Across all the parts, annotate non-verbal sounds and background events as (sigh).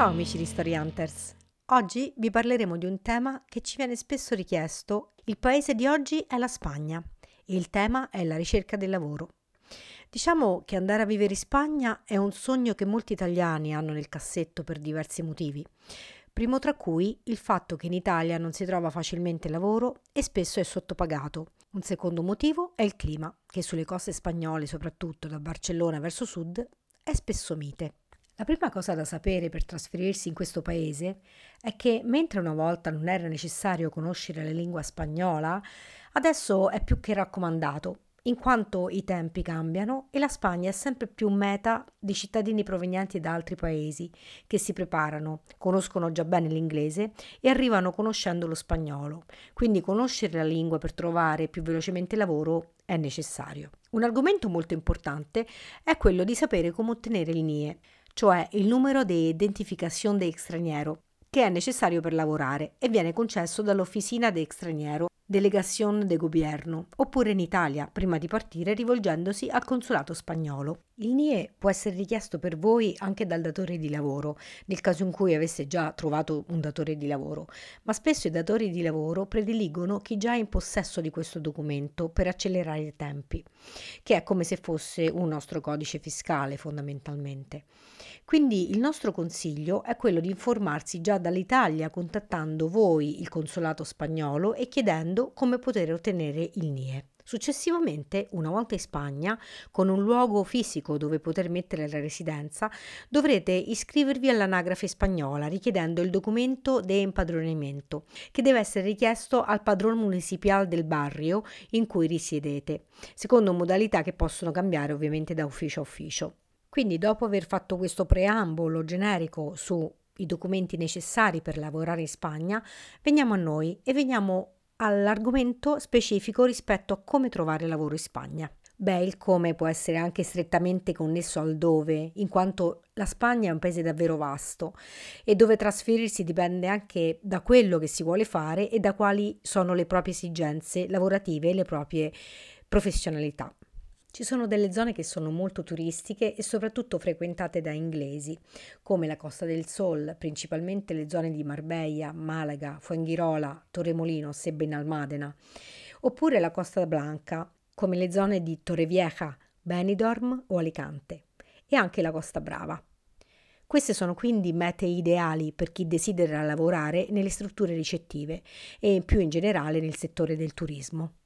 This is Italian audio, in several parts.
Ciao amici di Story Hunters. Oggi vi parleremo di un tema che ci viene spesso richiesto. Il paese di oggi è la Spagna e il tema è la ricerca del lavoro. Diciamo che andare a vivere in Spagna è un sogno che molti italiani hanno nel cassetto per diversi motivi. Primo tra cui il fatto che in Italia non si trova facilmente lavoro e spesso è sottopagato. Un secondo motivo è il clima, che sulle coste spagnole, soprattutto da Barcellona verso sud, è spesso mite. La prima cosa da sapere per trasferirsi in questo paese è che mentre una volta non era necessario conoscere la lingua spagnola, adesso è più che raccomandato, in quanto i tempi cambiano e la Spagna è sempre più meta di cittadini provenienti da altri paesi che si preparano, conoscono già bene l'inglese e arrivano conoscendo lo spagnolo. Quindi conoscere la lingua per trovare più velocemente lavoro è necessario. Un argomento molto importante è quello di sapere come ottenere NIE cioè il numero di identificazione de extranjero, che è necessario per lavorare e viene concesso dall'Officina de Extranjero, Delegazione de Gobierno, oppure in Italia, prima di partire rivolgendosi al consolato spagnolo. Il NIE può essere richiesto per voi anche dal datore di lavoro, nel caso in cui avesse già trovato un datore di lavoro, ma spesso i datori di lavoro prediligono chi già è in possesso di questo documento per accelerare i tempi, che è come se fosse un nostro codice fiscale fondamentalmente. Quindi il nostro consiglio è quello di informarsi già dall'Italia contattando voi il consolato spagnolo e chiedendo come poter ottenere il NIE. Successivamente, una volta in Spagna, con un luogo fisico dove poter mettere la residenza, dovrete iscrivervi all'anagrafe spagnola richiedendo il documento de impadronamento, che deve essere richiesto al padrone municipale del barrio in cui risiedete, secondo modalità che possono cambiare ovviamente da ufficio a ufficio. Quindi dopo aver fatto questo preambolo generico sui documenti necessari per lavorare in Spagna, veniamo a noi e veniamo all'argomento specifico rispetto a come trovare lavoro in Spagna. Beh, il come può essere anche strettamente connesso al dove, in quanto la Spagna è un paese davvero vasto e dove trasferirsi dipende anche da quello che si vuole fare e da quali sono le proprie esigenze lavorative e le proprie professionalità. Ci sono delle zone che sono molto turistiche e soprattutto frequentate da inglesi, come la Costa del Sol, principalmente le zone di Marbella, Malaga, Fuenghirola, Torremolinos e Benalmádena, oppure la Costa Blanca, come le zone di Torrevieja, Benidorm o Alicante, e anche la Costa Brava. Queste sono quindi mete ideali per chi desidera lavorare nelle strutture ricettive e più in generale nel settore del turismo.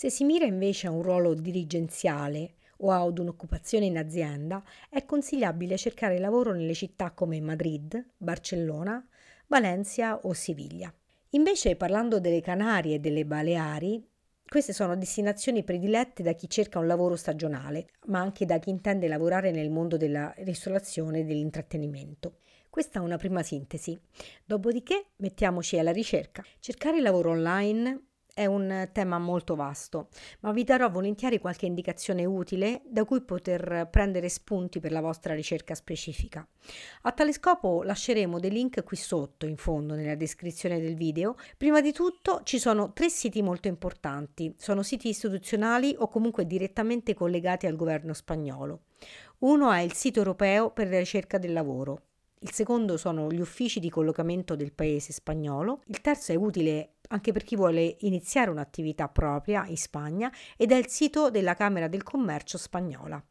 Se si mira invece a un ruolo dirigenziale o ad un'occupazione in azienda, è consigliabile cercare lavoro nelle città come Madrid, Barcellona, Valencia o Siviglia. Invece, parlando delle Canarie e delle Baleari, queste sono destinazioni predilette da chi cerca un lavoro stagionale, ma anche da chi intende lavorare nel mondo della ristorazione e dell'intrattenimento. Questa è una prima sintesi. Dopodiché mettiamoci alla ricerca. Cercare lavoro online è un tema molto vasto, ma vi darò volentieri qualche indicazione utile da cui poter prendere spunti per la vostra ricerca specifica. A tale scopo lasceremo dei link qui sotto, in fondo, nella descrizione del video. Prima di tutto ci sono tre siti molto importanti, sono siti istituzionali o comunque direttamente collegati al governo spagnolo. Uno è il sito europeo per la ricerca del lavoro, il secondo sono gli uffici di collocamento del paese spagnolo, il terzo è utile anche per chi vuole iniziare un'attività propria in Spagna ed è il sito della Camera del Commercio spagnola.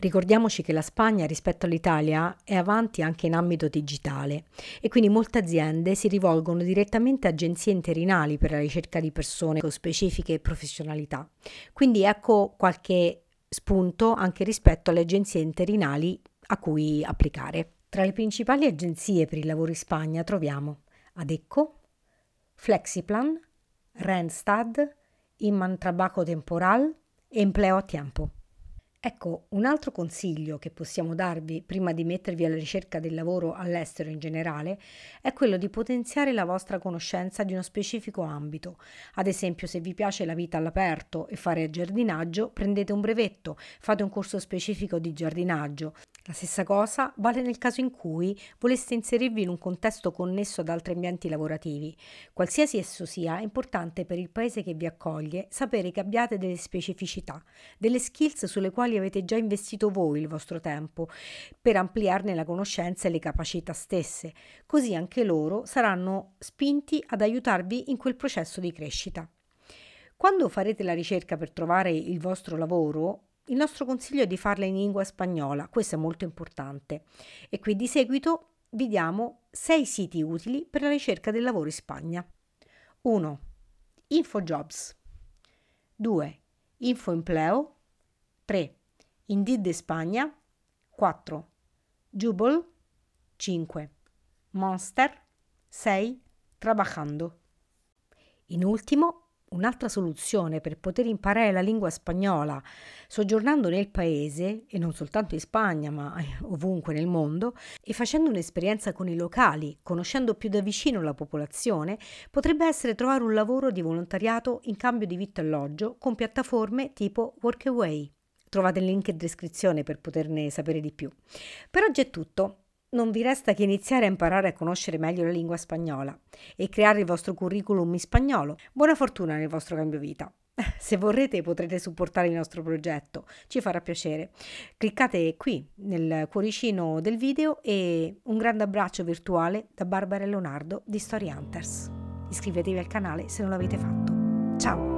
Ricordiamoci che la Spagna rispetto all'Italia è avanti anche in ambito digitale e quindi molte aziende si rivolgono direttamente a agenzie interinali per la ricerca di persone con specifiche professionalità. Quindi ecco qualche spunto anche rispetto alle agenzie interinali a cui applicare. Tra le principali agenzie per il lavoro in Spagna troviamo Adecco, Flexiplan, Randstad, Inman Trabajo Temporal e Empleo a Tiempo. Ecco, un altro consiglio che possiamo darvi prima di mettervi alla ricerca del lavoro all'estero in generale è quello di potenziare la vostra conoscenza di uno specifico ambito. Ad esempio, se vi piace la vita all'aperto e fare giardinaggio, prendete un brevetto, fate un corso specifico di giardinaggio. La stessa cosa vale nel caso in cui voleste inserirvi in un contesto connesso ad altri ambienti lavorativi. Qualsiasi esso sia, è importante per il paese che vi accoglie sapere che abbiate delle specificità, delle skills sulle quali avete già investito voi il vostro tempo, per ampliarne la conoscenza e le capacità stesse. Così anche loro saranno spinti ad aiutarvi in quel processo di crescita. Quando farete la ricerca per trovare il vostro lavoro, il nostro consiglio è di farla in lingua spagnola, questo è molto importante. E qui di seguito vi diamo 6 siti utili per la ricerca del lavoro in Spagna. 1. InfoJobs 2. InfoEmpleo 3. Indeed de Spagna 4. Jubal 5. Monster 6. Trabajando. In ultimo, Un'altra soluzione per poter imparare la lingua spagnola soggiornando nel paese, e non soltanto in Spagna, ma eh, ovunque nel mondo, e facendo un'esperienza con i locali, conoscendo più da vicino la popolazione, potrebbe essere trovare un lavoro di volontariato in cambio di vitto alloggio con piattaforme tipo Workaway. Trovate il link in descrizione per poterne sapere di più. Per oggi è tutto. Non vi resta che iniziare a imparare a conoscere meglio la lingua spagnola e creare il vostro curriculum in spagnolo. Buona fortuna nel vostro cambio vita. (laughs) Se vorrete potrete supportare il nostro progetto, ci farà piacere. Cliccate qui nel cuoricino del video e un grande abbraccio virtuale da Barbara e Leonardo di Story Hunters. Iscrivetevi al canale se non l'avete fatto. Ciao!